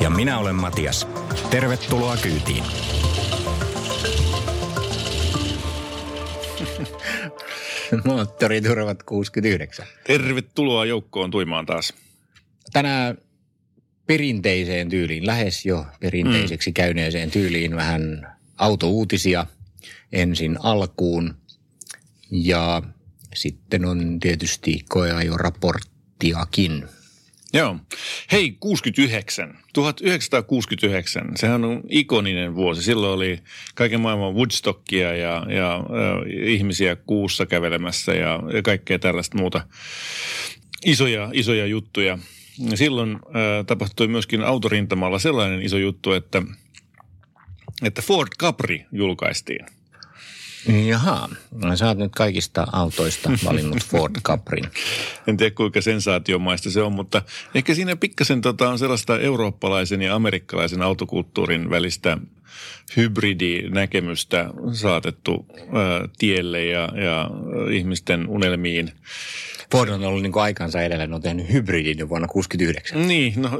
Ja minä olen Matias. Tervetuloa kyytiin. Moottoriturvat 69. Tervetuloa joukkoon tuimaan taas. Tänään perinteiseen tyyliin, lähes jo perinteiseksi mm. käyneeseen tyyliin vähän autouutisia ensin alkuun. Ja sitten on tietysti koeajoraporttiakin. Joo. Hei, 69. 1969. Sehän on ikoninen vuosi. Silloin oli kaiken maailman Woodstockia ja, ja, ja ihmisiä kuussa kävelemässä ja, ja kaikkea tällaista muuta isoja, isoja juttuja. Silloin äh, tapahtui myöskin autorintamalla sellainen iso juttu, että, että Ford Capri julkaistiin – Jaha, no, sä oot nyt kaikista autoista valinnut Ford Caprin. en tiedä kuinka sensaatiomaista se on, mutta ehkä siinä pikkasen tota on sellaista eurooppalaisen ja amerikkalaisen autokulttuurin välistä hybridinäkemystä saatettu ä, tielle ja, ja ihmisten unelmiin. Ford on ollut niin kuin aikansa edellä, ne on tehnyt hybridin jo vuonna 1969. Niin, no,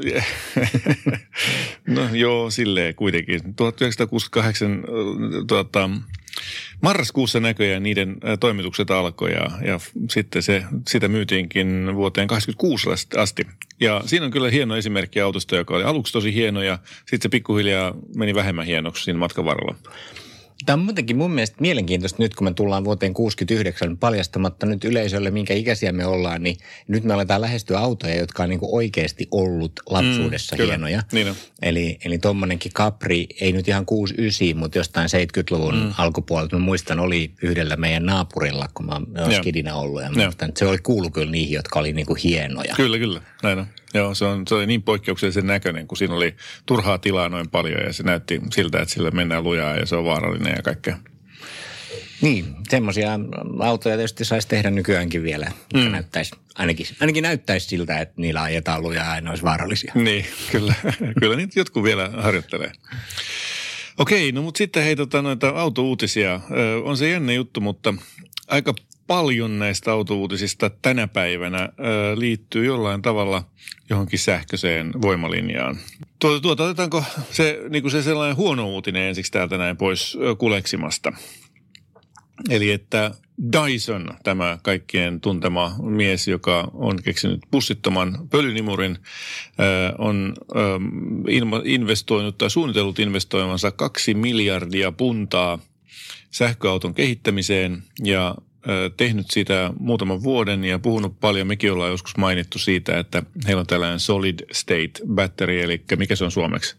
no joo, silleen kuitenkin. 1968 tuota, Marraskuussa näköjään niiden toimitukset alkoi ja, ja sitten se, sitä myytiinkin vuoteen 1986 asti. Ja siinä on kyllä hieno esimerkki autosta, joka oli aluksi tosi hieno ja sitten se pikkuhiljaa meni vähemmän hienoksi siinä matkan varrella. Tämä on muutenkin mun mielestä mielenkiintoista nyt, kun me tullaan vuoteen 69 paljastamatta nyt yleisölle, minkä ikäisiä me ollaan, niin nyt me aletaan lähestyä autoja, jotka on niin kuin oikeasti ollut lapsuudessa mm, hienoja. Niin on. Eli, eli tuommoinenkin Capri, ei nyt ihan 69, mutta jostain 70-luvun mm. alkupuolelta. Mä muistan, oli yhdellä meidän naapurilla, kun mä olen skidinä ollut. Ja muistan, että se oli kuulu kyllä niihin, jotka oli niin kuin hienoja. Kyllä, kyllä. Näin on. Joo, se, on, se oli niin poikkeuksellisen näköinen, kun siinä oli turhaa tilaa noin paljon ja se näytti siltä, että sillä mennään lujaa ja se on vaarallinen ja kaikkea. Niin, semmoisia autoja tietysti saisi tehdä nykyäänkin vielä, mm. näyttäisi, ainakin, ainakin näyttäisi siltä, että niillä ajetaan lujaa ja ne olisi vaarallisia. Niin, kyllä, kyllä niitä jotkut vielä harjoittelee. Okei, no mutta sitten hei tota, noita autouutisia. Ö, on se jännä juttu, mutta aika paljon näistä autouutisista tänä päivänä liittyy jollain tavalla johonkin sähköiseen voimalinjaan. Tuota, tuota otetaanko se, niin kuin se sellainen huono uutinen ensiksi täältä näin pois kuleksimasta? Eli että Dyson, tämä kaikkien tuntema mies, joka on keksinyt pussittoman pölynimurin, on investoinut tai suunnitellut investoimansa kaksi miljardia puntaa sähköauton kehittämiseen ja tehnyt siitä muutaman vuoden ja puhunut paljon. Mekin ollaan joskus mainittu siitä, että heillä on tällainen solid state battery, eli mikä se on suomeksi?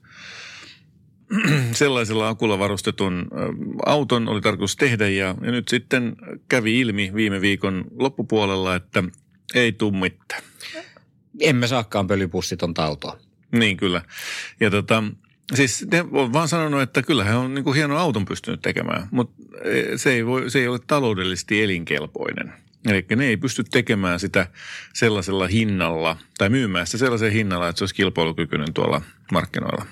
Sellaisella akulla varustetun auton oli tarkoitus tehdä ja, ja nyt sitten kävi ilmi viime viikon loppupuolella, että ei tuu mitään. Emme saakaan pölypussitonta autoa. Niin kyllä. Ja tota, Siis ne on vaan sanonut, että kyllä he on niin kuin hieno auton pystynyt tekemään, mutta e, se ei, voi, se ei ole taloudellisesti elinkelpoinen. Eli ne ei pysty tekemään sitä sellaisella hinnalla tai myymään sitä sellaisella hinnalla, että se olisi kilpailukykyinen tuolla markkinoilla.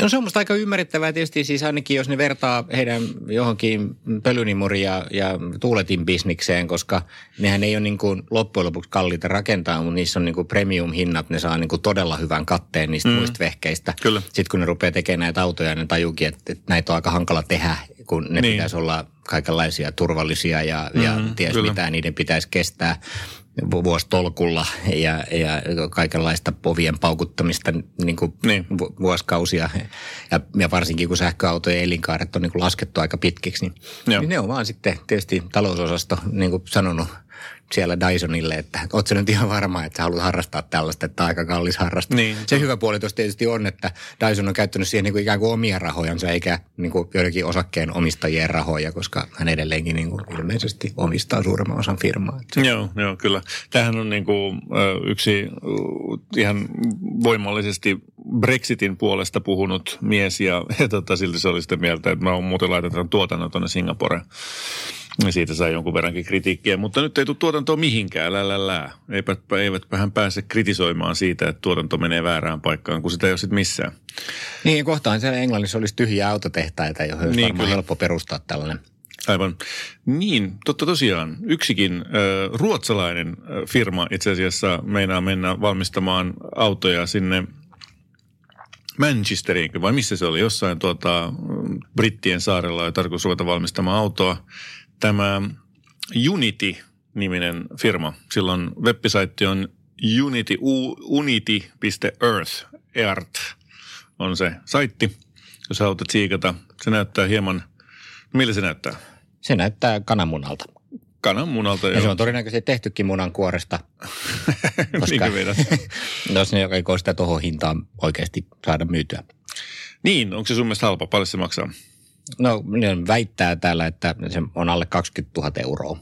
No se on musta aika ymmärrettävää tietysti siis ainakin, jos ne vertaa heidän johonkin pölynimuri ja, ja tuuletin bisnikseen, koska nehän ei ole niin kuin loppujen lopuksi kalliita rakentaa, mutta niissä on niin kuin premium-hinnat, ne saa niin kuin todella hyvän katteen niistä mm. muista vehkeistä. Kyllä. Sitten kun ne rupeaa tekemään näitä autoja, ne tajuukin, että, että näitä on aika hankala tehdä, kun ne niin. pitäisi olla kaikenlaisia turvallisia ja, mm, ja ties kyllä. mitä niiden pitäisi kestää vuostolkulla ja, ja kaikenlaista povien paukuttamista niin kuin niin. vuosikausia. Ja, ja varsinkin kun sähköautojen elinkaaret on niin kuin laskettu aika pitkiksi, niin, niin ne on vaan sitten tietysti talousosasto niin kuin sanonut siellä Dysonille, että oot sä nyt ihan varma, että sä haluat harrastaa tällaista, että aika kallis harrastaa. Niin. Se hyvä puoli tuossa tietysti on, että Dyson on käyttänyt siihen niin kuin ikään kuin omia rahojansa, eikä niin kuin joidenkin osakkeen omistajien rahoja, koska hän edelleenkin niin kuin ilmeisesti omistaa suuremman osan firmaa. Joo, joo, kyllä. Tämähän on niin kuin, yksi ihan voimallisesti Brexitin puolesta puhunut mies ja, ja tota, silti se oli sitä mieltä, että mä oon muuten laitettu tuotannon tuonne Singaporeen. Siitä sai jonkun verrankin kritiikkiä, mutta nyt ei tule tuotantoa mihinkään, lää, lää. Eipä, eivätpä hän pääse kritisoimaan siitä, että tuotanto menee väärään paikkaan, kun sitä ei ole sitten missään. Niin, kohtaan siellä Englannissa olisi tyhjiä autotehtaita, joihin olisi niin, varmaan kyllä. helppo perustaa tällainen. Aivan. Niin, totta tosiaan. Yksikin äh, ruotsalainen äh, firma itse asiassa meinaa mennä valmistamaan autoja sinne Manchesteriin, vai missä se oli? Jossain tuota, Brittien saarella ja tarkoitus ruveta valmistamaan autoa tämä Unity-niminen firma. Silloin web-saitti on unity, unity.earth, earth on se saitti, jos haluat tsiikata. Se näyttää hieman, no millä se näyttää? Se näyttää kananmunalta. Kananmunalta, Ja se on todennäköisesti tehtykin munan kuoresta. koska jos ne ei sitä tuohon hintaan oikeasti saada myytyä. Niin, onko se sun mielestä halpa? Paljon se maksaa? No, ne väittää täällä, että se on alle 20 000 euroa.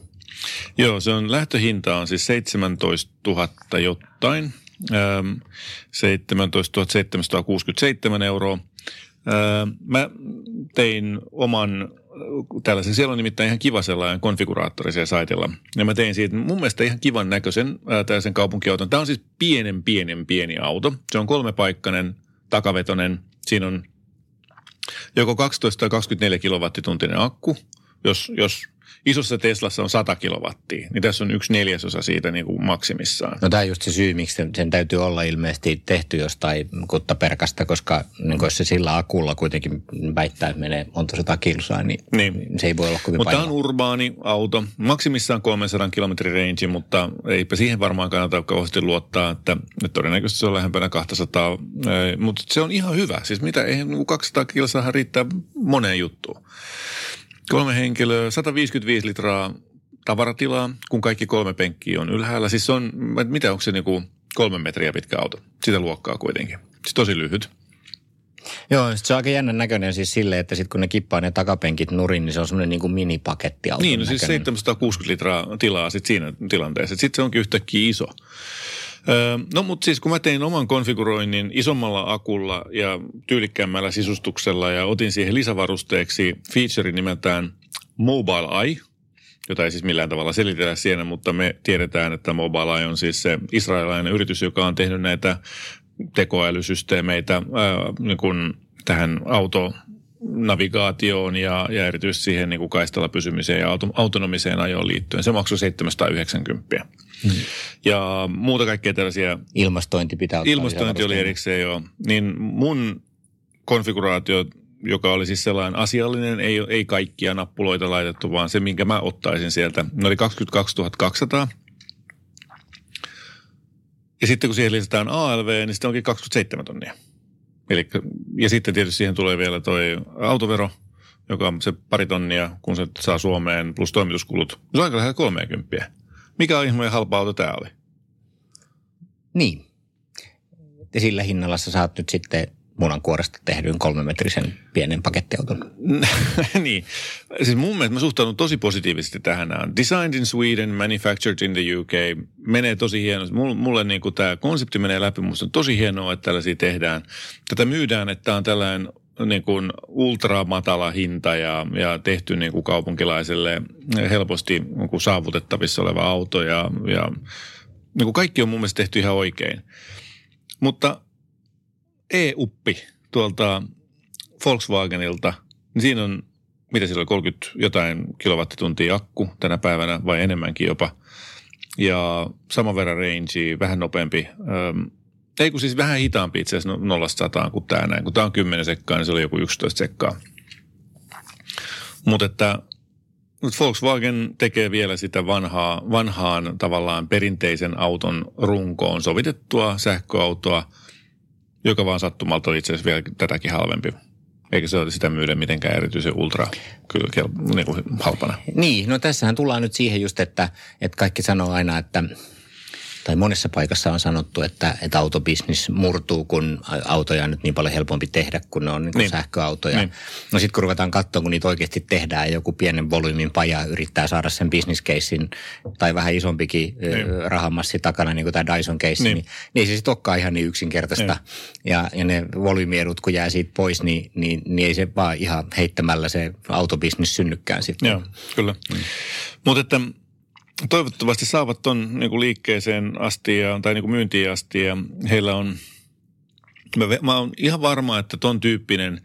Joo, se on lähtöhinta on siis 17 000 jotain. 17 767 euroa. Mä tein oman tällaisen, siellä on nimittäin ihan kiva sellainen konfiguraattori siellä saitilla. Ja mä tein siitä mun mielestä ihan kivan näköisen tällaisen kaupunkiauton. Tämä on siis pienen, pienen, pieni auto. Se on kolmepaikkainen, takavetonen. Siinä on joko 12 tai 24 kilowattituntinen akku, jos, jos isossa Teslassa on 100 kilowattia, niin tässä on yksi neljäsosa siitä niin kuin maksimissaan. No tämä on just se syy, miksi sen täytyy olla ilmeisesti tehty jostain kuttaperkasta, koska niin jos se sillä akulla kuitenkin väittää, että menee monta sata kilsaa, niin, niin, se ei voi olla kovin Mutta tämä on urbaani auto, maksimissaan 300 kilometrin range, mutta eipä siihen varmaan kannata kauheasti luottaa, että nyt todennäköisesti se on lähempänä 200, mutta se on ihan hyvä. Siis mitä, eihän 200 niinku kilsaa riittää moneen juttuun. Kolme henkilöä, 155 litraa tavaratilaa, kun kaikki kolme penkkiä on ylhäällä. Siis on, mitä onko se niinku kolme metriä pitkä auto? Sitä luokkaa kuitenkin. Siis tosi lyhyt. Joo, se on aika jännän näköinen siis silleen, että sitten kun ne kippaa ne takapenkit nurin, niin se on semmoinen niin kuin minipaketti Niin, no siis 760 litraa tilaa sitten siinä tilanteessa. Sitten se onkin yhtäkkiä iso. No mutta siis kun mä tein oman konfiguroinnin isommalla akulla ja tyylikkäämmällä sisustuksella ja otin siihen lisävarusteeksi feature nimeltään Mobile Eye, jota ei siis millään tavalla selitellä siinä, mutta me tiedetään, että Mobile Eye on siis se israelilainen yritys, joka on tehnyt näitä tekoälysysteemeitä ää, niin kuin tähän auto navigaatioon ja, ja erityisesti siihen niin kuin kaistalla pysymiseen ja auto, autonomiseen ajoon liittyen. Se maksoi 790. Hmm. Ja muuta kaikkea tällaisia... Ilmastointi pitää ottaa Ilmastointi oli erikseen jo. Niin mun konfiguraatio, joka oli siis sellainen asiallinen, ei, ei kaikkia nappuloita laitettu, vaan se, minkä mä ottaisin sieltä. Ne oli 22 200. Ja sitten kun siihen lisätään ALV, niin sitten onkin 27 tonnia. Eli, ja sitten tietysti siihen tulee vielä toi autovero, joka on se pari tonnia, kun se saa Suomeen, plus toimituskulut. Se on aika lähellä 30. Mikä ihmeen halpa auto tämä oli? Niin. Ja sillä hinnalla sä saat nyt sitten munankuoresta tehdyn kolmemetrisen pienen pakettiauton. niin. Siis mun mielestä mä suhtaudun tosi positiivisesti tähän. Designed in Sweden, manufactured in the UK. Menee tosi hienosti. Mulle, mulle niin tämä konsepti menee läpi. Musta on tosi hienoa, että tällaisia tehdään. Tätä myydään, että tämä on tällainen niin kuin ultramatala hinta ja, ja tehty niin kuin kaupunkilaiselle helposti niin kuin saavutettavissa oleva auto ja, ja niin kuin kaikki on mun mielestä tehty ihan oikein. Mutta e-uppi tuolta Volkswagenilta, niin siinä on, mitä siellä on, 30 jotain kilowattituntia akku tänä päivänä vai enemmänkin jopa. Ja saman verran range, vähän nopeampi. Ei kun siis vähän hitaampi itse asiassa no, nollasta sataan kuin tämä näin. Kun tämä on 10 sekkaa, niin se oli joku 11 sekkaa. Mutta että Volkswagen tekee vielä sitä vanhaa, vanhaan tavallaan perinteisen auton runkoon sovitettua sähköautoa – joka vaan sattumalta on itse asiassa vielä tätäkin halvempi. Eikä se ole sitä myydä mitenkään erityisen ultra niin kuin halpana. Niin, no tässähän tullaan nyt siihen just, että, että kaikki sanoo aina, että tai monessa paikassa on sanottu, että, että autobisnis murtuu, kun autoja on nyt niin paljon helpompi tehdä, kun ne on niin niin. sähköautoja. Niin. No sitten kun ruvetaan katsoa, kun niitä oikeasti tehdään ja joku pienen volyymin paja yrittää saada sen bisniskeissin tai vähän isompikin niin. rahamassi takana, niin kuin tämä Dyson case, niin, niin, niin se sitten olekaan ihan niin yksinkertaista. Niin. Ja, ja ne volyymiedut, kun jää siitä pois, niin, niin, niin ei se vaan ihan heittämällä se autobisnis synnykään sitten. Joo, kyllä. Mm. Mutta että toivottavasti saavat ton niin liikkeeseen asti ja, tai niin kuin myyntiin asti ja heillä on, mä, mä oon ihan varma, että ton tyyppinen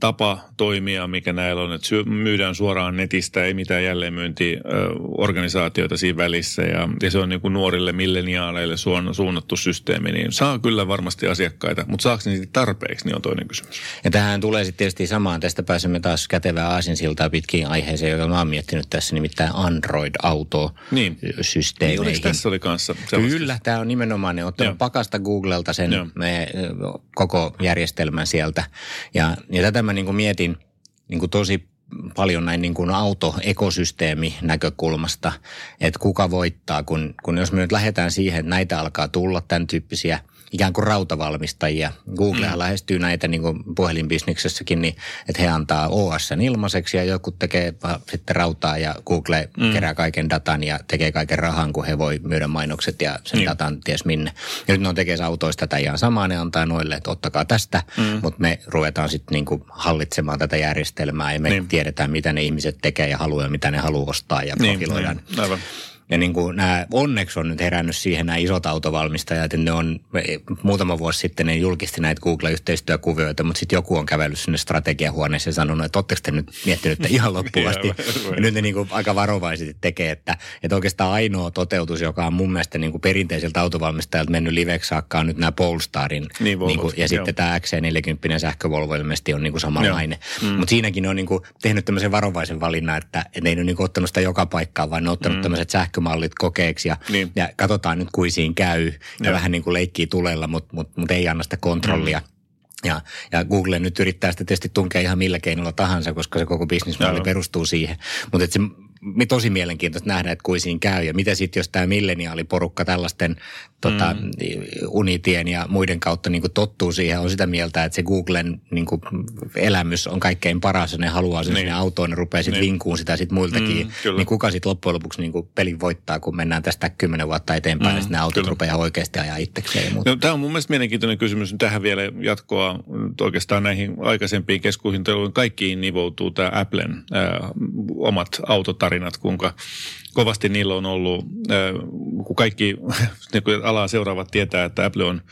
tapa toimia, mikä näillä on, että myydään suoraan netistä, ei mitään jälleenmyyntiorganisaatioita siinä välissä ja, ja se on niin kuin nuorille milleniaaleille suunnattu systeemi, niin saa kyllä varmasti asiakkaita, mutta saako niitä tarpeeksi, niin on toinen kysymys. Ja tähän tulee sitten tietysti samaan, tästä pääsemme taas kätevää aasinsiltaa pitkiin aiheeseen, joka mä oon miettinyt tässä, nimittäin Android-auto-systeemeihin. Niin, oliko tässä oli kanssa Kyllä, tämä on nimenomaan, ne ottanut pakasta Googlelta sen me, koko järjestelmän sieltä. Ja ja tätä mä niin kuin mietin niin kuin tosi paljon näin niin kuin autoekosysteemi näkökulmasta, että kuka voittaa, kun, kun jos me nyt lähdetään siihen, että näitä alkaa tulla tämän tyyppisiä – ikään kuin rautavalmistajia. Googlehan mm. lähestyy näitä niin kuin puhelinbisneksessäkin, niin että he antaa OS ilmaiseksi ja joku tekee sitten rautaa ja Google mm. kerää kaiken datan ja tekee kaiken rahan, kun he voi myydä mainokset ja sen niin. datan ties minne. Ja nyt ne on tekee autoista tätä ihan samaa, ne antaa noille, että ottakaa tästä, mm. mutta me ruvetaan sitten niin kuin hallitsemaan tätä järjestelmää ja me niin. tiedetään, mitä ne ihmiset tekee ja haluaa ja mitä ne haluaa ostaa ja niin, profiloidaan. Niin, aivan. Ja niin kuin nämä onneksi on nyt herännyt siihen nämä isot autovalmistajat, että ne on muutama vuosi sitten ne julkisti näitä Google-yhteistyökuvioita, mutta sitten joku on kävellyt sinne strategiahuoneeseen ja sanonut, että oletteko te nyt miettinyt että ihan loppuun asti. ja nyt ne niin kuin aika varovaisesti tekee, että, että oikeastaan ainoa toteutus, joka on mun mielestä niin kuin perinteiseltä autovalmistajalta mennyt liveksi saakka on nyt nämä Polestarin. Niin, niin kuin, ja joo. sitten tämä XC40 sähkövolvo ilmeisesti on niin kuin samanlainen. Mm. Mutta siinäkin ne on niin kuin tehnyt tämmöisen varovaisen valinnan, että, että ne ei ole niin kuin ottanut sitä joka paikkaan, vaan ne on ottanut mm. tämmöiset sähkö sähkömallit kokeeksi ja, niin. ja katsotaan nyt kuisiin käy ja, ja vähän niin kuin leikkii tulella, mutta mut, mut ei anna sitä kontrollia. Mm. Ja, ja Google nyt yrittää sitä tietysti tunkea ihan millä keinolla tahansa, koska se koko bisnismalli perustuu siihen. Mutta se tosi mielenkiintoista nähdä, että kuin siinä käy. Ja mitä sitten, jos tämä milleniaaliporukka tällaisten tota, mm. unitien ja muiden kautta niin tottuu siihen, on sitä mieltä, että se Googlen niin elämys on kaikkein paras ja ne haluaa sen niin. sinne autoon ja rupeaa sitten niin. vinkuun sitä sitten muiltakin. Mm, niin kuka sitten loppujen lopuksi niin pelin voittaa, kun mennään tästä kymmenen vuotta eteenpäin mm, ja sitten ne autot kyllä. rupeaa oikeasti ajaa itsekseen. Ja No, tämä on mun mielestä mielenkiintoinen kysymys. Tähän vielä jatkoa oikeastaan näihin aikaisempiin keskusteluihin. Kaikkiin nivoutuu tämä Applen äh, omat autotarinat, kuinka kovasti niillä on ollut, kun kaikki niin alaa seuraavat tietää, että Apple on,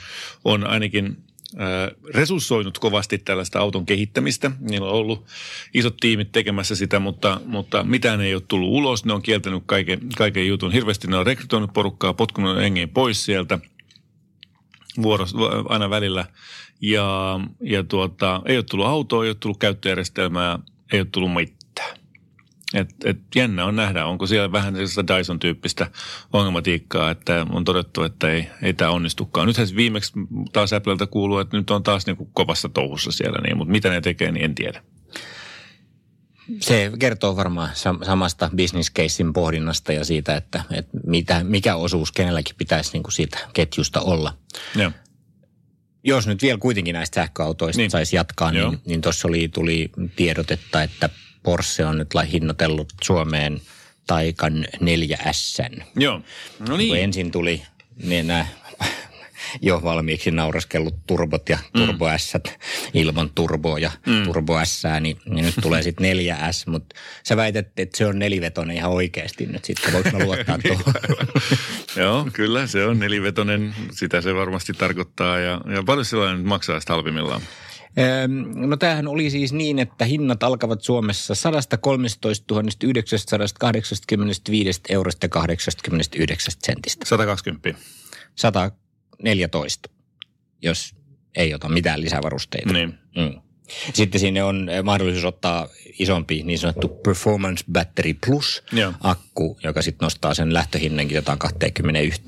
on ainakin resurssoinut kovasti tällaista auton kehittämistä. Niillä on ollut isot tiimit tekemässä sitä, mutta, mutta mitään ei ole tullut ulos. Ne on kieltänyt kaiken, kaiken jutun. Hirveästi ne on rekrytoinut porukkaa, potkunut hengen pois sieltä vuoros, aina välillä. Ja, ja tuota, ei ole tullut autoa, ei ole tullut käyttöjärjestelmää, ei ole tullut mitään. Et, et jännä on nähdä, onko siellä vähän sellaista Dyson-tyyppistä ongelmatiikkaa, että on todettu, että ei, ei tämä onnistukaan. Nythän viimeksi taas Applelta kuuluu, että nyt on taas niin kuin kovassa touhussa siellä, niin, mutta mitä ne tekee, niin en tiedä. Se kertoo varmaan samasta business casein pohdinnasta ja siitä, että, että mitä, mikä osuus kenelläkin pitäisi niin kuin siitä ketjusta olla. Ja. Jos nyt vielä kuitenkin näistä sähköautoista niin. saisi jatkaa, niin, niin tuossa tuli tiedotetta, että – Porsche on nyt hinnoitellut Suomeen Taikan 4S. Joo, no niin. Kun ensin tuli niin nämä jo valmiiksi nauraskellut turbot ja mm. turbo S ilman turboa ja mm. turbo S, niin, niin nyt tulee sitten 4S, mutta sä väität, että se on nelivetonen ihan oikeasti nyt sitten, voiko mä luottaa tuohon? Joo, kyllä se on nelivetonen, sitä se varmasti tarkoittaa ja, ja paljon sellainen maksaa sitä halvimmillaan? No tämähän oli siis niin, että hinnat alkavat Suomessa 113 985 eurosta 89 sentistä. 120. 114, jos ei ota mitään lisävarusteita. Niin. Mm. Sitten sinne on mahdollisuus ottaa isompi niin sanottu Performance Battery Plus-akku, joka sitten nostaa sen lähtöhinnankin jotain 21.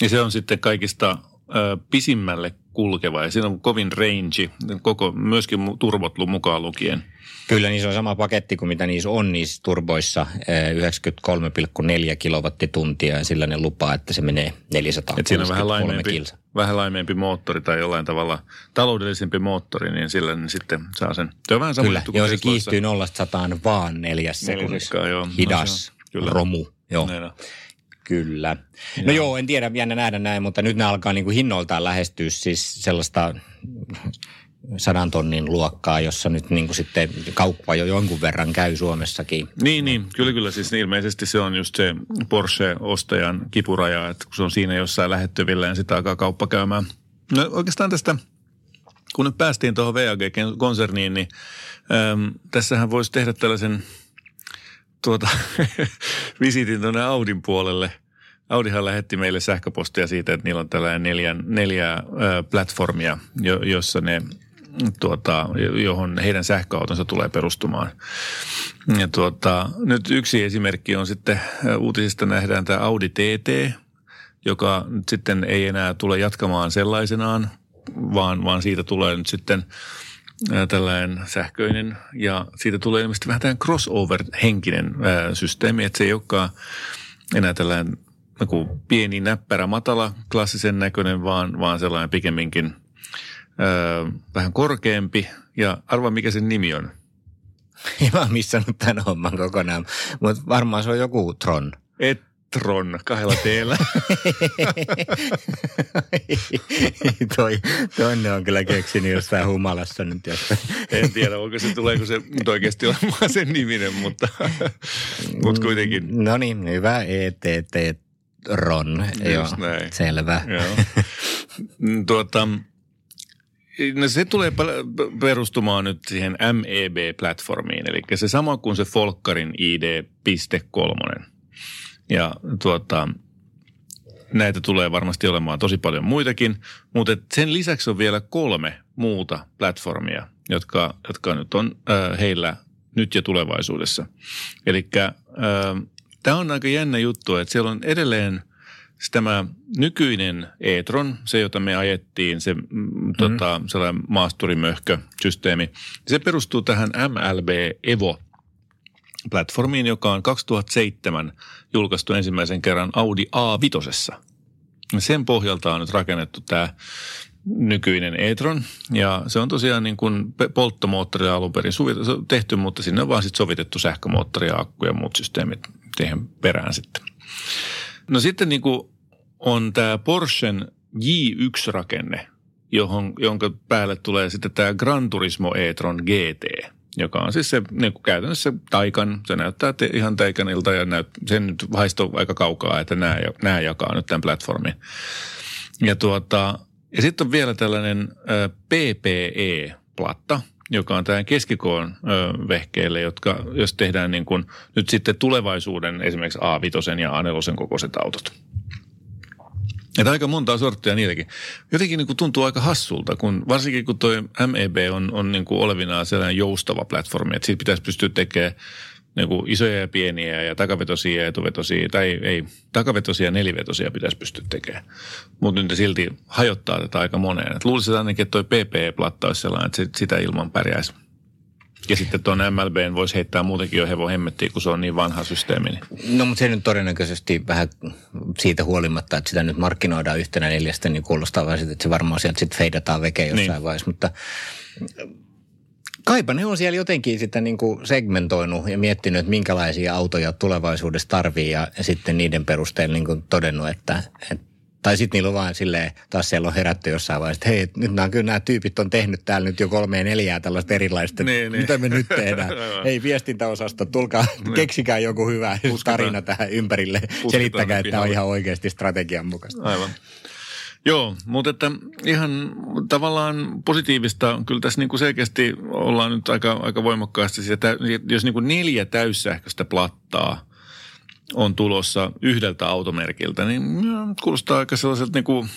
Ja se on sitten kaikista ö, pisimmälle kulkeva ja siinä on kovin range, koko, myöskin turvot mukaan lukien. Kyllä niin se on sama paketti kuin mitä niissä on niissä turboissa, 93,4 kilowattituntia ja sillä ne lupaa, että se menee 400 Et siinä on vähän laimeempi, vähän laimeempi moottori tai jollain tavalla taloudellisempi moottori, niin sillä niin sitten saa sen. Se on vähän sama Kyllä, joo, se kiihtyy 0 vaan neljäs sekunnissa. Joo, Hidas, no kyllä. romu. Joo. Näin Kyllä. No joo. joo, en tiedä, jännä nähdä näin, mutta nyt ne alkaa niin kuin hinnoiltaan lähestyä siis sellaista sadan tonnin luokkaa, jossa nyt niin kuin sitten kauppa jo jonkun verran käy Suomessakin. Niin, niin. Kyllä, kyllä. Siis ilmeisesti se on just se Porsche-ostajan kipuraja, että kun se on siinä jossain lähettyvillä, niin sitä alkaa kauppa käymään. No oikeastaan tästä, kun nyt päästiin tuohon VAG-konserniin, niin äm, tässähän voisi tehdä tällaisen tuota, visitin tuonne Audin puolelle – Audihan lähetti meille sähköpostia siitä, että niillä on tällainen neljä, neljä ö, platformia, jo, jossa ne tuota, johon heidän sähköautonsa tulee perustumaan. Ja tuota, nyt yksi esimerkki on sitten, uutisista nähdään tämä Audi TT, joka nyt sitten ei enää tule jatkamaan sellaisenaan, vaan, vaan siitä tulee nyt sitten tällainen sähköinen ja siitä tulee ilmeisesti vähän tällainen crossover-henkinen systeemi, että se ei olekaan enää tällainen pieni, näppärä, matala, klassisen näköinen, vaan, vaan sellainen pikemminkin öö, vähän korkeampi. Ja arva, mikä sen nimi on? Ei mä missannut tämän homman kokonaan, mutta varmaan se on joku Tron. Et Tron, kahdella teellä. toi, toinen on kyllä keksinyt jossain humalassa nyt. Josta. en tiedä, onko se, tuleeko se nyt oikeasti olemaan sen niminen, mutta, mutta kuitenkin. No niin, hyvä ETT Ron, joo, näin. selvä. Joo. Mm, tuota, No se tulee perustumaan nyt siihen MEB-platformiin, eli se sama kuin se Folkkarin ID.3. Ja tuota, näitä tulee varmasti olemaan tosi paljon muitakin, mutta sen lisäksi on vielä kolme muuta platformia, jotka, jotka nyt on äh, heillä nyt ja tulevaisuudessa. Eli äh, tämä on aika jännä juttu, että siellä on edelleen tämä nykyinen e-tron, se jota me ajettiin, se mm-hmm. tota, sellainen maasturimöhkö-systeemi, se perustuu tähän MLB Evo platformiin, joka on 2007 julkaistu ensimmäisen kerran Audi A5. Sen pohjalta on nyt rakennettu tämä nykyinen e-tron. Ja se on tosiaan niin kuin polttomoottorilla alun perin tehty, mutta sinne on vaan sitten sovitettu sähkömoottori ja akku ja muut systeemit siihen perään sitten. No sitten niin kuin on tämä Porschen J1-rakenne, johon, jonka päälle tulee sitten tämä Gran Turismo e-tron GT, joka on siis se niin kuin käytännössä taikan, se näyttää te, ihan taikanilta ja näyt, sen nyt haistoo aika kaukaa, että nämä, nämä jakaa nyt tämän platformin. Ja, tuota, ja sitten on vielä tällainen ö, PPE-platta, joka on tähän keskikoon ö, vehkeille, jotka, jos tehdään niin kuin, nyt sitten tulevaisuuden esimerkiksi A5 ja A4 kokoiset autot. Että aika montaa sorttia niitäkin. Jotenkin niin kuin tuntuu aika hassulta, kun varsinkin kun tuo MEB on, on niin kuin olevinaan sellainen joustava platformi, että siitä pitäisi pystyä tekemään niin kuin isoja ja pieniä ja takavetosia ja etuvetosia, tai ei, takavetosia ja nelivetosia pitäisi pystyä tekemään. Mutta nyt silti hajottaa tätä aika moneen. Et luulisin ainakin, että tuo PPE-platta olisi sellainen, että sitä ilman pärjäisi. Ja sitten tuon MLBn voisi heittää muutenkin jo hevon hemmettiin, kun se on niin vanha systeemi. Niin- no mutta se nyt todennäköisesti vähän siitä huolimatta, että sitä nyt markkinoidaan yhtenä neljästä, niin kuulostaa vähän että se varmaan sieltä sitten feidataan veke jossain niin. vaiheessa. Mutta Kaipa ne on siellä jotenkin sitten niin kuin segmentoinut ja miettinyt, että minkälaisia autoja tulevaisuudessa tarvii ja, ja sitten niiden perusteella niin kuin todennut, että, että tai sitten niillä on vaan silleen, taas siellä on herätty jossain vaiheessa, että hei, nyt nämä, kyllä nämä tyypit on tehnyt täällä nyt jo kolme neljää tällaista erilaista, niin, mitä niin. me nyt tehdään. Hei, viestintäosasto, tulkaa, niin. keksikää joku hyvä Pusketaan. tarina tähän ympärille. Pusketaan Selittäkää, että tämä on ihan oikeasti strategian mukaista. Aivan. Joo, mutta että ihan tavallaan positiivista, kyllä tässä niin kuin selkeästi ollaan nyt aika, aika voimakkaasti, sitä, jos niin kuin neljä täyssähköistä plattaa – on tulossa yhdeltä automerkiltä, niin kuulostaa aika sellaiselta niin kuin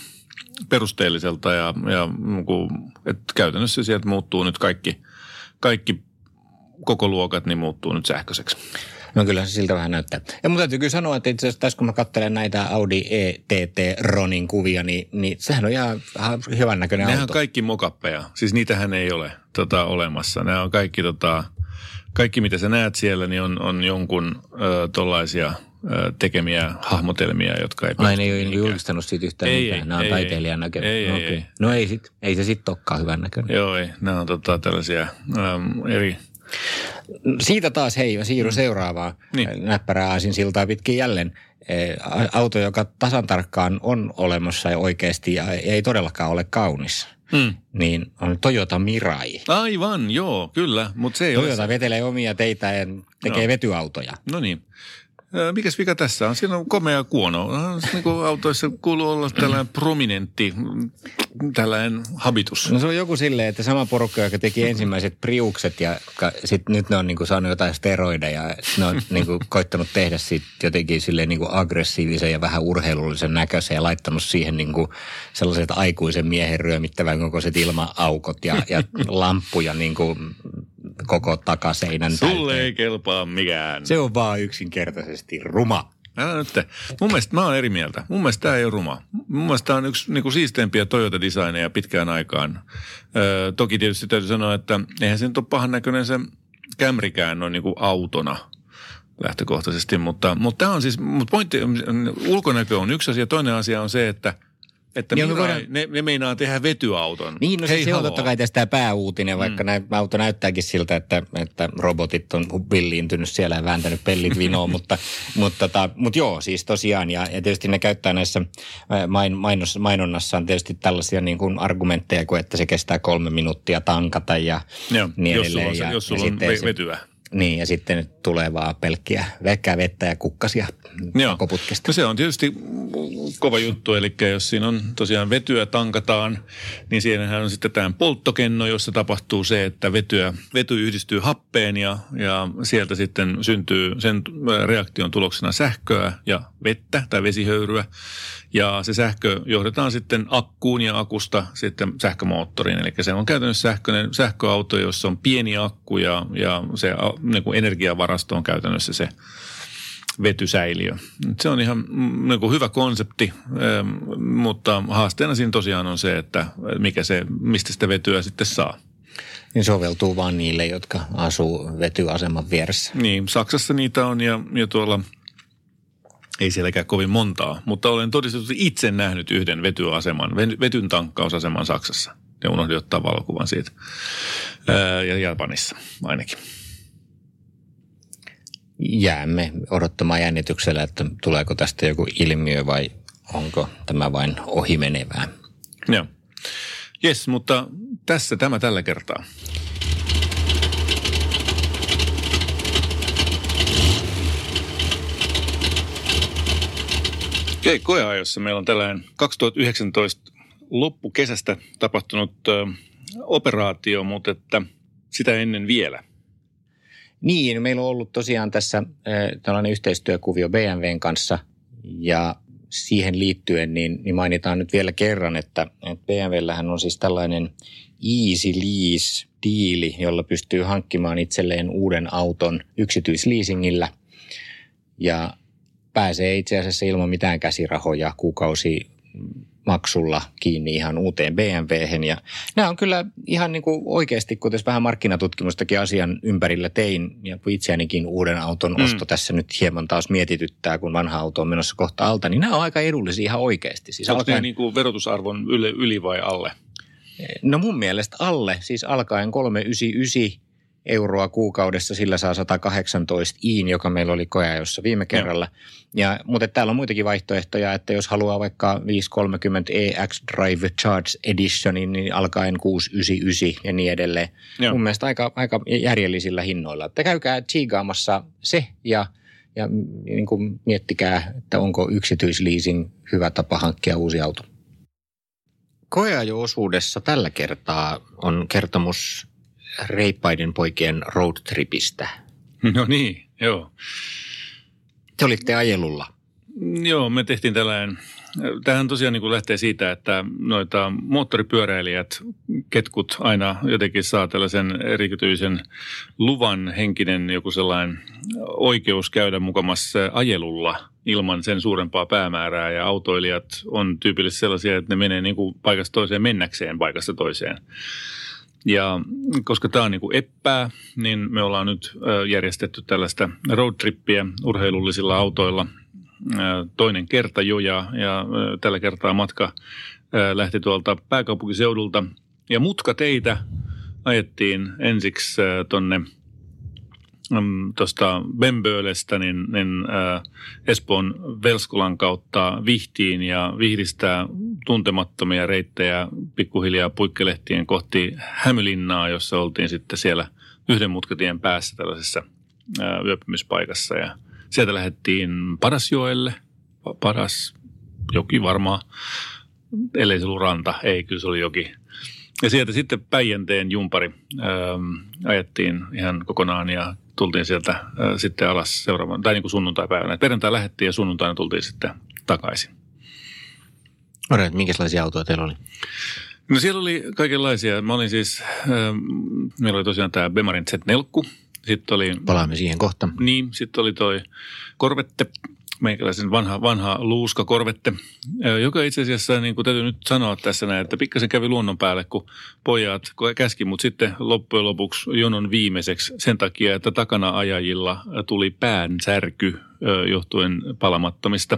perusteelliselta ja, ja niin kuin, että käytännössä sieltä muuttuu nyt kaikki, kaikki koko luokat, niin muuttuu nyt sähköiseksi. No kyllä se siltä vähän näyttää. Ja mun täytyy kyllä sanoa, että itse asiassa tässä kun mä katselen näitä Audi ETT Ronin kuvia, niin, niin sehän on ihan hyvän näköinen Nehän auto. on kaikki mokappeja. Siis niitähän ei ole tota, olemassa. Nämä on kaikki, tota, kaikki mitä sä näet siellä, niin on, on jonkun ö, tollaisia ö, tekemiä hahmotelmia, jotka ei Ai ne ei ole mihinkään. julkistanut siitä yhtään Ei, mitään. ei, Nämä on ei, taiteilijan ei. näköinen. Ei, Okei. ei. No ei, sit, ei se sitten olekaan hyvän näköinen. Joo, ei. Nämä on tota, tällaisia äm, eri... Siitä taas hei, mä siirryn seuraavaan. Niin. Näppärää aasin siltaa pitkin jälleen. Auto, joka tasan tarkkaan on olemassa ja oikeasti ja ei todellakaan ole kaunis. Hmm. Niin on Toyota Mirai. Aivan, joo, kyllä, mutta se ei ole... Toyota vetelee omia teitä ja tekee Joo. vetyautoja. No niin. Mikäs vika tässä on? Siinä on komea kuono. Niin kuin autoissa kuuluu olla tällainen prominentti, mm, tällainen habitus. No se on joku silleen, että sama porukka, joka teki ensimmäiset priukset ja sitten nyt ne on niinku saanut jotain steroideja. ja Ne on niinku koittanut tehdä siitä jotenkin silleen niinku aggressiivisen ja vähän urheilullisen näköisen ja laittanut siihen niinku sellaiset aikuisen miehen ryömittävän kokoiset ilma-aukot ja, ja lamppuja niinku koko takaseinän Sulle täyteen. ei kelpaa mikään. Se on vaan yksinkertaisesti ruma. Älä nyt. te. Mun mielestä mä oon eri mieltä. Mun mielestä tämä ei ole ruma. Mun mielestä tämä on yksi niin kuin siisteimpiä Toyota-designeja pitkään aikaan. Öö, toki tietysti täytyy sanoa, että eihän se nyt ole pahan näköinen se Camrykään on niin kuin autona lähtökohtaisesti, mutta, mutta tämä on siis, mutta pointti, ulkonäkö on yksi asia. Toinen asia on se, että että Mirai, voidaan- ne, ne meinaa tehdä vetyauton. Niin, no se, Hei, se on haloo. totta kai tästä tämä pääuutinen, vaikka mm. näin, auto näyttääkin siltä, että, että robotit on villiintynyt siellä ja vääntänyt pellit vinoon, mutta, mutta, tota, mutta joo, siis tosiaan, ja, ja tietysti ne käyttää näissä main, mainos, mainonnassaan tietysti tällaisia niin kuin argumentteja, kuin että se kestää kolme minuuttia tankata ja Joo, niin jos sulla edelleen. on, se, ja, jos ja sulla on sitten ve- se- vetyä. Niin, ja sitten tulee vaan pelkkiä vettä ja kukkasia pakoputkesta. No se on tietysti kova juttu, eli jos siinä on tosiaan vetyä tankataan, niin siinähän on sitten tämä polttokenno, jossa tapahtuu se, että vetyä, vety yhdistyy happeen ja, ja sieltä sitten syntyy sen reaktion tuloksena sähköä ja vettä tai vesihöyryä. Ja se sähkö johdetaan sitten akkuun ja akusta sitten sähkömoottoriin. Eli se on käytännössä sähköinen, sähköauto, jossa on pieni akku ja, ja se niin kuin energiavarasto on käytännössä se vetysäiliö. Se on ihan niin kuin hyvä konsepti, ähm, mutta haasteena siinä tosiaan on se, että mikä se, mistä sitä vetyä sitten saa. Niin soveltuu vaan niille, jotka asuu vetyaseman vieressä. Niin, Saksassa niitä on ja, ja tuolla ei sielläkään kovin montaa, mutta olen todistetusti itse nähnyt yhden vetyaseman, ve- vetyn tankkausaseman Saksassa. Ja unohdin ottaa valokuvan siitä. Ää, ja Japanissa ainakin. Jäämme odottamaan jännityksellä, että tuleeko tästä joku ilmiö vai onko tämä vain ohimenevää. Joo. Jes, mutta tässä tämä tällä kertaa. Okei, koeajossa meillä on tällainen 2019 loppukesästä tapahtunut ö, operaatio, mutta että sitä ennen vielä. Niin, meillä on ollut tosiaan tässä äh, tällainen yhteistyökuvio BMWn kanssa ja siihen liittyen niin, niin mainitaan nyt vielä kerran, että, BMWllähän on siis tällainen easy lease diili, jolla pystyy hankkimaan itselleen uuden auton yksityisleasingillä ja pääsee itse asiassa ilman mitään käsirahoja kuukausi maksulla kiinni ihan uuteen BMWhen. Ja nämä on kyllä ihan niin kuin oikeasti, kun tässä vähän markkinatutkimustakin asian ympärillä tein, ja itseänikin uuden auton Mm. osto tässä nyt hieman taas mietityttää, kun vanha auto on menossa kohta alta, niin nämä on aika edullisia ihan oikeasti. Siis Onko alkaen, niin kuin verotusarvon yli, yli vai alle? no mun mielestä alle, siis alkaen 399 euroa kuukaudessa, sillä saa 118 iin, joka meillä oli koeajossa viime kerralla. Ja, mutta täällä on muitakin vaihtoehtoja, että jos haluaa vaikka 530 EX Drive Charge Editionin, niin alkaen 699 ja niin edelleen. Joo. Mun mielestä aika, aika järjellisillä hinnoilla. Että käykää chiigaamassa se ja, ja niin kuin miettikää, että onko yksityisleasing hyvä tapa hankkia uusi auto. Koeajo-osuudessa tällä kertaa on kertomus reippaiden poikien roadtripistä. No niin, joo. Te olitte ajelulla. Joo, me tehtiin tällainen tämähän tosiaan niin kuin lähtee siitä, että noita moottoripyöräilijät, ketkut aina jotenkin saa tällaisen erityisen luvan henkinen joku sellainen oikeus käydä mukamassa ajelulla ilman sen suurempaa päämäärää. Ja autoilijat on tyypillisesti sellaisia, että ne menee niin kuin paikasta toiseen mennäkseen paikasta toiseen. Ja koska tämä on niin kuin eppää, niin me ollaan nyt järjestetty tällaista roadtrippiä urheilullisilla autoilla toinen kerta jo ja, ja tällä kertaa matka lähti tuolta pääkaupunkiseudulta. Ja mutka teitä ajettiin ensiksi tonne mm, tuosta Bemböölestä niin, niin äh, Espoon Velskulan kautta Vihtiin ja Vihdistä tuntemattomia reittejä pikkuhiljaa puikkelehtien kohti Hämylinnaa, jossa oltiin sitten siellä yhden mutkatien päässä tällaisessa äh, yöpymispaikassa. Ja Sieltä lähdettiin Padasjoelle, Padas joki varmaan, ellei se ollut ranta, ei, kyllä se oli joki. Ja sieltä sitten Päijänteen jumpari ää, ajettiin ihan kokonaan ja tultiin sieltä ää, sitten alas seuraavan, tai niin kuin sunnuntai-päivänä. Perjantai lähdettiin ja sunnuntaina tultiin sitten takaisin. Olet, minkälaisia autoja teillä oli? No siellä oli kaikenlaisia. Mä olin siis, äh, meillä oli tosiaan tämä Bemarin Z4, sitten oli... Palaamme siihen kohta. Niin, sitten oli toi Korvette, meikäläisen vanha, vanha luuska Korvette, joka itse asiassa, niin kuin täytyy nyt sanoa tässä näin, että pikkasen kävi luonnon päälle, kun pojat käski, mutta sitten loppujen lopuksi jonon viimeiseksi sen takia, että takana ajajilla tuli pään särky johtuen palamattomista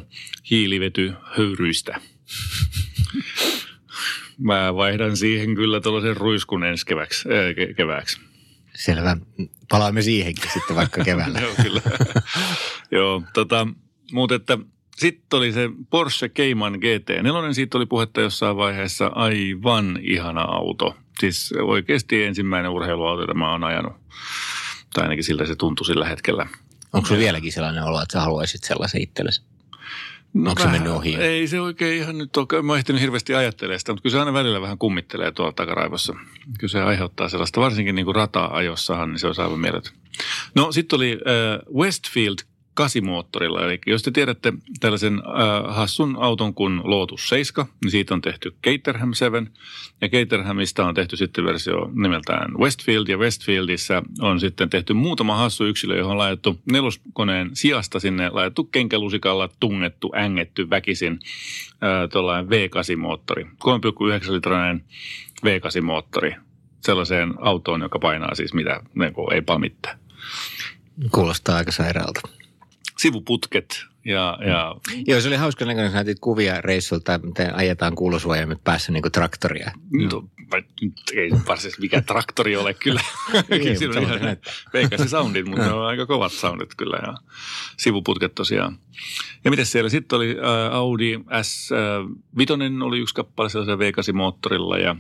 hiilivetyhöyryistä. Mä vaihdan siihen kyllä tuollaisen ruiskun ensi keväksi, äh, kevääksi. Selvä. Palaamme siihenkin sitten vaikka keväällä. Joo, kyllä. Joo, tota, mutta että sitten oli se Porsche Cayman GT4, siitä oli puhetta jossain vaiheessa aivan ihana auto. Siis oikeasti ensimmäinen urheiluauto, jota mä oon ajanut. Tai ainakin siltä se tuntui sillä hetkellä. Onko se vieläkin sellainen olo, että sä haluaisit sellaisen itsellesi? No Onko se mennyt ohi? Ei se oikein ihan nyt ole. Mä ehtinyt hirveästi ajattelemaan sitä, mutta kyllä se aina välillä vähän kummittelee tuolla takaraivossa. Kyllä se aiheuttaa sellaista, varsinkin niin kuin rata-ajossahan, niin se on aivan mieletön. No sitten oli äh, Westfield kasimoottorilla. Eli jos te tiedätte tällaisen äh, hassun auton kuin Lotus 7, niin siitä on tehty Caterham 7. Ja Caterhamista on tehty sitten versio nimeltään Westfield. Ja Westfieldissa on sitten tehty muutama hassu yksilö, johon on laitettu neloskoneen sijasta sinne laitettu kenkälusikalla tungettu, ängetty väkisin äh, tuollainen V8-moottori. 3,9 litrainen V8-moottori sellaiseen autoon, joka painaa siis mitä, niin ei palmittaa. Kuulostaa aika sairaalta sivuputket ja, ja... Joo, se oli hauska näköinen, että näytit kuvia reissulta, miten ajetaan kuulosuojaimet päässä niin kuin traktoria. No, ei varsinaisesti mikä traktori ole kyllä. Niin, Siinä on ihan veikasi soundit, mutta ne on aika kovat soundit kyllä ja sivuputket tosiaan. Ja miten siellä? Sitten oli äh, Audi S5 oli yksi kappale sellaisella V8-moottorilla ja,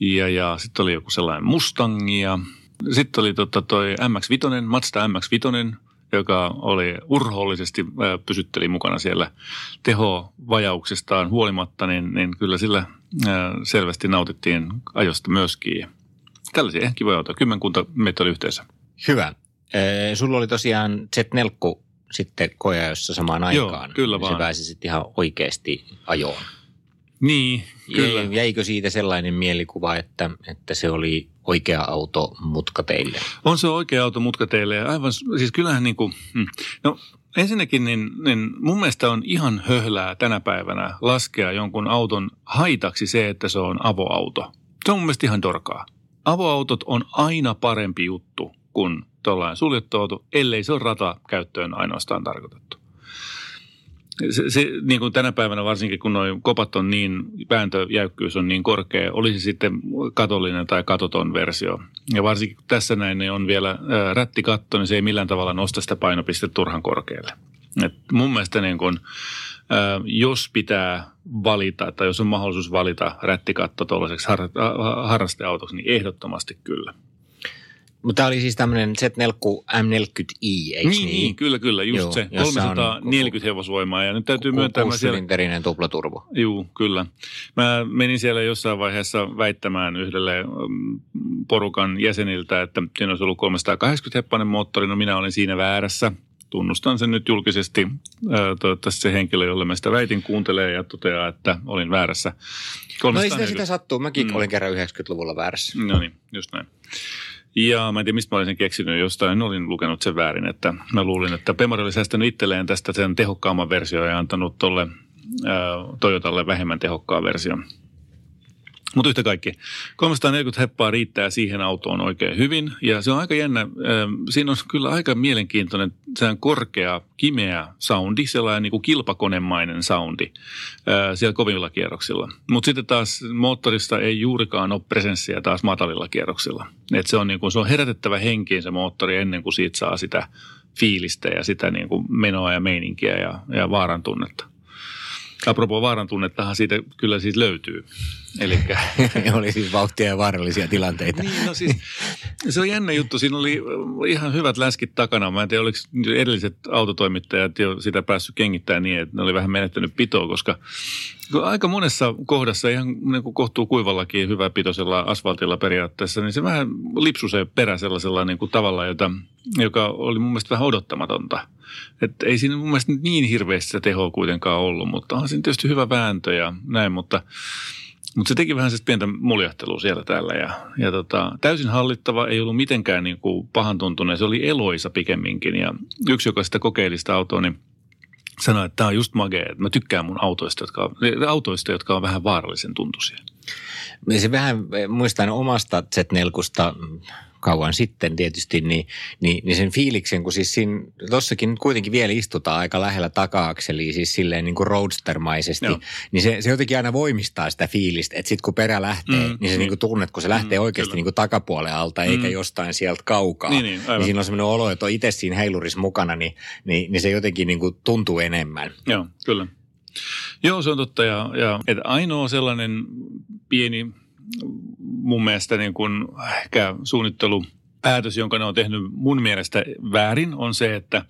ja, ja sitten oli joku sellainen Mustang ja sitten oli tota toi MX-5, Mazda MX-5, joka oli urhoollisesti pysytteli mukana siellä tehovajauksestaan huolimatta, niin, niin kyllä sillä selvästi nautittiin ajosta myöskin. Tällaisia ehkä kivoja autoja, kymmenkunta meitä oli yhteensä. Hyvä. Sulla oli tosiaan Z4 sitten kojajossa samaan aikaan. Joo, kyllä vaan. Se pääsi sitten ihan oikeasti ajoon. Niin, kyllä. Jäikö siitä sellainen mielikuva, että, että se oli oikea auto mutkateille? On se oikea auto mutkateille aivan, siis kyllähän niin kuin, hmm. no ensinnäkin niin, niin mun mielestä on ihan höhlää tänä päivänä laskea jonkun auton haitaksi se, että se on avoauto. Se on mun mielestä ihan dorkaa. Avoautot on aina parempi juttu kuin tuollainen suljettu auto, ellei se ole ratakäyttöön ainoastaan tarkoitettu se, se, niin kuin tänä päivänä varsinkin, kun nuo kopat on niin, pääntöjäykkyys on niin korkea, olisi sitten katollinen tai katoton versio. Ja varsinkin kun tässä näin niin on vielä ää, rättikatto, niin se ei millään tavalla nosta sitä painopistettä turhan korkealle. Et mun mielestä niin kun, ää, jos pitää valita, tai jos on mahdollisuus valita rättikatto tuollaiseksi har, harrasteautoksi, niin ehdottomasti kyllä. Mutta tämä oli siis tämmöinen Z4 M40i, eikö niin? Niin, kyllä, kyllä, just Joo, se. 340 hevosvoimaa ja nyt täytyy myöntää... Kuusisylinterinen tuplaturbo. Joo, kyllä. Mä menin siellä jossain vaiheessa väittämään yhdelle mm, porukan jäseniltä, että siinä olisi ollut 380 heppainen moottori. No minä olin siinä väärässä tunnustan sen nyt julkisesti. Toivottavasti se henkilö, jolle mä sitä väitin, kuuntelee ja toteaa, että olin väärässä. No ei sitä, sitä sattuu. Mäkin mm. olin kerran 90-luvulla väärässä. No niin, just näin. Ja mä en tiedä, mistä mä olin sen keksinyt, jostain olin lukenut sen väärin, että mä luulin, että Pemari oli säästänyt itselleen tästä sen tehokkaamman version ja antanut tuolle Toyotalle vähemmän tehokkaan version. Mutta yhtä kaikki, 340 heppaa riittää siihen autoon oikein hyvin. Ja se on aika jännä. Ähm, siinä on kyllä aika mielenkiintoinen sehän korkea, kimeä soundi, sellainen niin kuin kilpakonemainen soundi äh, siellä kovilla kierroksilla. Mutta sitten taas moottorista ei juurikaan ole presenssiä taas matalilla kierroksilla. Et se, on niin kuin, se on herätettävä henkiin se moottori ennen kuin siitä saa sitä fiilistä ja sitä niin kuin menoa ja meininkiä ja, ja vaaran tunnetta. Apropo vaaran tunnettahan siitä kyllä siis löytyy. Elikkä... oli siis vauhtia ja vaarallisia tilanteita. niin, no siis, se on jännä juttu. Siinä oli ihan hyvät läskit takana. Mä en tiedä, oliko edelliset autotoimittajat jo sitä päässyt kengittämään niin, että ne oli vähän menettänyt pitoa, koska aika monessa kohdassa ihan niin kuin kohtuu kuivallakin hyvä pitoisella asfaltilla periaatteessa, niin se vähän lipsu se perä sellaisella niin kuin tavalla, jota, joka oli mun mielestä vähän odottamatonta. Et ei siinä mun mielestä niin hirveästi sitä tehoa kuitenkaan ollut, mutta on siinä tietysti hyvä vääntö ja näin, mutta mutta se teki vähän pientä muljahtelua siellä täällä ja, ja tota, täysin hallittava, ei ollut mitenkään niin kuin pahan tuntunut. Se oli eloisa pikemminkin ja yksi, joka sitä kokeili sitä autoa, niin sanoi, että tämä on just magea, että mä tykkään mun autoista, jotka, autoista, jotka on vähän vaarallisen tuntuisia. Se vähän muistan omasta Z4 kauan sitten tietysti, niin, niin, niin sen fiiliksen, kun siis siinä, tossakin nyt kuitenkin vielä istutaan aika lähellä taka-akseliin, siis silleen niin kuin roadstermaisesti, Joo. niin se, se jotenkin aina voimistaa sitä fiilistä, että sitten kun perä lähtee, mm, niin se mm. niin kuin tunnet, kun se lähtee mm, oikeasti niin kuin takapuolen alta mm. eikä jostain sieltä kaukaa, niin, niin, niin siinä on semmoinen olo, että on itse siinä heilurissa mukana, niin, niin, niin se jotenkin niin kuin tuntuu enemmän. Joo, kyllä. Joo, se on totta. Ja, ja että ainoa sellainen pieni mun mielestä niin kuin ehkä suunnittelu päätös, jonka ne on tehnyt mun mielestä väärin, on se, että,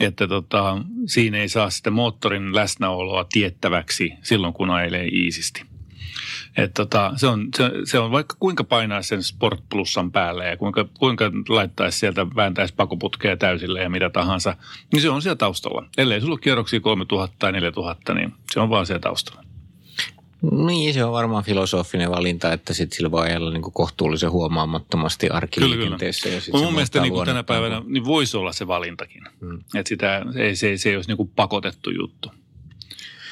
että tota, siinä ei saa sitä moottorin läsnäoloa tiettäväksi silloin, kun ajelee iisisti. Et tota, se, on, se, se, on vaikka kuinka painaa sen Sport Plusan päälle ja kuinka, kuinka laittaisi sieltä, vääntäisi pakoputkea täysille ja mitä tahansa, niin se on siellä taustalla. Ellei sulla ole kierroksia 3000 tai 4000, niin se on vaan siellä taustalla. Niin, se on varmaan filosofinen valinta, että sitten sillä voi ajella niin kohtuullisen huomaamattomasti arkiliikenteessä. Kyllä, kyllä. mun mielestä niin tänä päivänä niin voisi olla se valintakin. Hmm. Että sitä, ei, se, se ei olisi niin pakotettu juttu.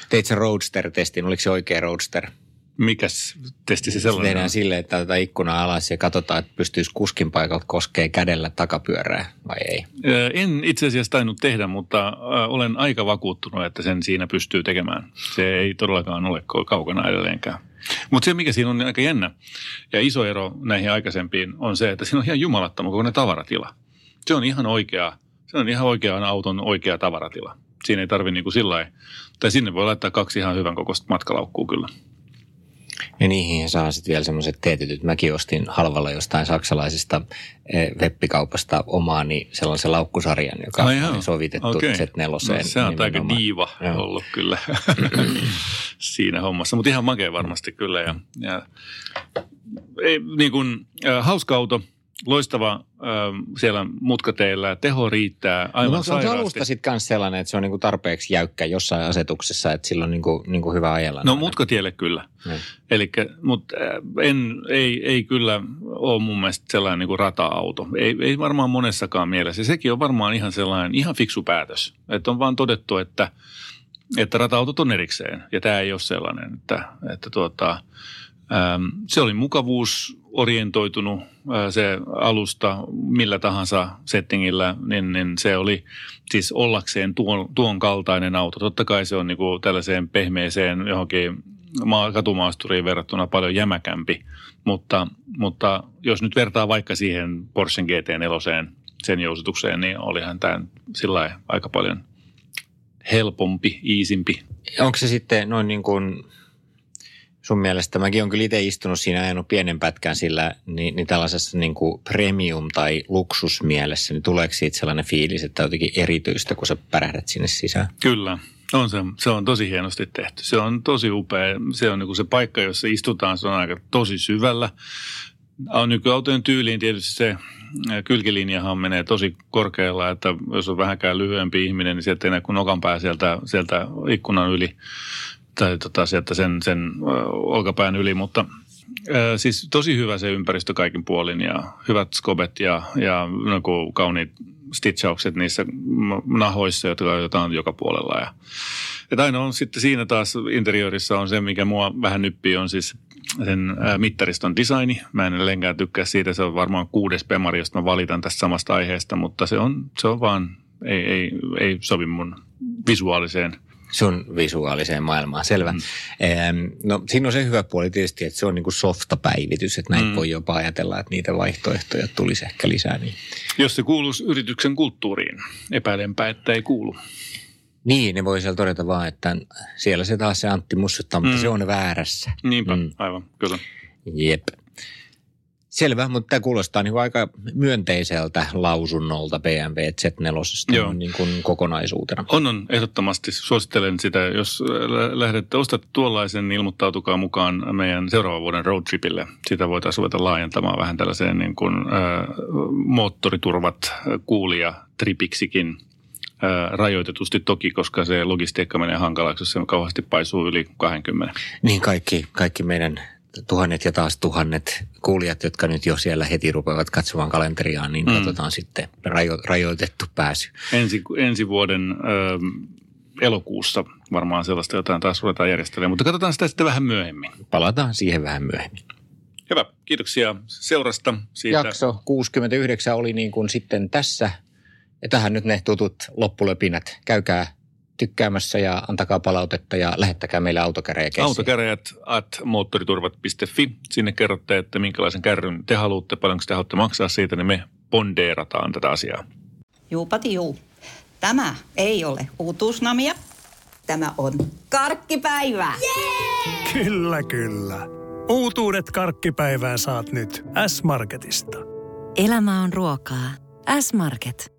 Teit sä Roadster-testin, oliko se oikea Roadster? Mikäs testi se sellainen Tehdään silleen, että tätä ikkunaa alas ja katsotaan, että pystyisi kuskin paikalta koskee kädellä takapyörää vai ei? En itse asiassa tainnut tehdä, mutta olen aika vakuuttunut, että sen siinä pystyy tekemään. Se ei todellakaan ole kaukana edelleenkään. Mutta se, mikä siinä on aika jännä ja iso ero näihin aikaisempiin, on se, että siinä on ihan jumalattoman kokoinen tavaratila. Se on ihan oikea, se on ihan oikean auton oikea tavaratila. Siinä ei tarvi niin kuin sillä tai sinne voi laittaa kaksi ihan hyvän kokoista matkalaukkuu kyllä. Ja niihin saa sitten vielä semmoiset teetytyt. Mäkin ostin halvalla jostain saksalaisesta webbikaupasta omaani sellaisen laukkusarjan, joka on sovitettu okay. Z4. No, se on aika diiva joo. ollut kyllä siinä hommassa, mutta ihan makea varmasti kyllä. Ja, ja ei, niin kuin, äh, hauska auto – loistava äh, siellä mutkateillä. Teho riittää aivan no, sairaasti. Onko alusta sitten myös sellainen, että se on niinku tarpeeksi jäykkä jossain asetuksessa, että sillä on niinku, niinku hyvä ajella? No mutkatielle kyllä. Mm. Elikkä, mutta en, ei, ei kyllä ole mun mielestä sellainen niinku rata-auto. Ei, ei varmaan monessakaan mielessä. Sekin on varmaan ihan sellainen, ihan fiksu päätös. Että on vaan todettu, että, että rata-autot on erikseen. Ja tämä ei ole sellainen, että, että tuota, se oli mukavuus orientoitunut se alusta millä tahansa settingillä, niin, niin se oli siis ollakseen tuon, tuon kaltainen auto. Totta kai se on niin kuin tällaiseen pehmeeseen johonkin katumaasturiin verrattuna paljon jämäkämpi, mutta, mutta jos nyt vertaa vaikka siihen Porsche GT4 sen jousitukseen, niin olihan tämä sillä aika paljon helpompi, iisimpi. Onko se sitten noin niin kuin sun mielestä, mäkin olen kyllä itse istunut siinä ajanut pienen pätkän sillä, niin, niin tällaisessa niin kuin premium- tai luksusmielessä, niin tuleeko siitä sellainen fiilis, että on jotenkin erityistä, kun sä pärähdät sinne sisään? Kyllä, on se, se on tosi hienosti tehty. Se on tosi upea. Se on niin kuin se paikka, jossa istutaan, se on aika tosi syvällä. On nykyautojen tyyliin tietysti se kylkilinjahan menee tosi korkealla, että jos on vähänkään lyhyempi ihminen, niin sieltä ei näe kuin nokan pää sieltä, sieltä ikkunan yli tai tota, sieltä sen, sen olkapään yli, mutta siis tosi hyvä se ympäristö kaikin puolin ja hyvät skobet ja, ja no, kauniit stitchaukset niissä nahoissa, jotka, on joka puolella. Ja, että aina on sitten siinä taas interiörissa on se, mikä mua vähän nyppii, on siis sen mittariston designi. Mä en edelleenkään tykkää siitä, se on varmaan kuudes pemari, josta mä valitan tästä samasta aiheesta, mutta se on, se on vaan, ei, ei, ei sovi mun visuaaliseen sun visuaaliseen maailmaan, selvä. Mm. no siinä on se hyvä puoli tietysti, että se on niin kuin softapäivitys, että näin mm. voi jopa ajatella, että niitä vaihtoehtoja tulisi ehkä lisää. Niin. Jos se kuuluisi yrityksen kulttuuriin, epäilenpä, että ei kuulu. Niin, ne voi siellä todeta vaan, että siellä se taas se Antti mussuttaa, mutta mm. se on väärässä. Niinpä, mm. aivan, kyllä. Jep. Selvä, mutta tämä kuulostaa niin aika myönteiseltä lausunnolta BMW Z4 Joo. Niin kuin kokonaisuutena. On, on, ehdottomasti. Suosittelen sitä, jos lähdette ostat tuollaisen, niin ilmoittautukaa mukaan meidän seuraavan vuoden roadtripille. Sitä voitaisiin ruveta laajentamaan vähän tällaiseen niin kuin, äh, moottoriturvat kuulia tripiksikin rajoitetusti toki, koska se logistiikka menee hankalaksi, jos se kauheasti paisuu yli 20. Niin kaikki, kaikki meidän tuhannet ja taas tuhannet kuulijat, jotka nyt jo siellä heti rupeavat katsomaan kalenteriaan, niin mm. katsotaan sitten rajo, rajoitettu pääsy. Ensi, ensi vuoden ö, elokuussa varmaan sellaista jotain taas ruvetaan järjestelemään, mutta katsotaan sitä sitten vähän myöhemmin. Palataan siihen vähän myöhemmin. Hyvä, kiitoksia seurasta. Siitä. Jakso 69 oli niin kuin sitten tässä. Ja tähän nyt ne tutut loppulöpinät. Käykää tykkäämässä ja antakaa palautetta ja lähettäkää meille autokäräjäkeissiä. Autokäräjät at moottoriturvat.fi. Sinne kerrotte, että minkälaisen kärryn te haluatte, paljonko te haluatte maksaa siitä, niin me pondeerataan tätä asiaa. Juupati juu. Tämä ei ole uutuusnamia. Tämä on karkkipäivää. Yeah! Kyllä, kyllä. Uutuudet karkkipäivään saat nyt S-Marketista. Elämä on ruokaa. S-Market.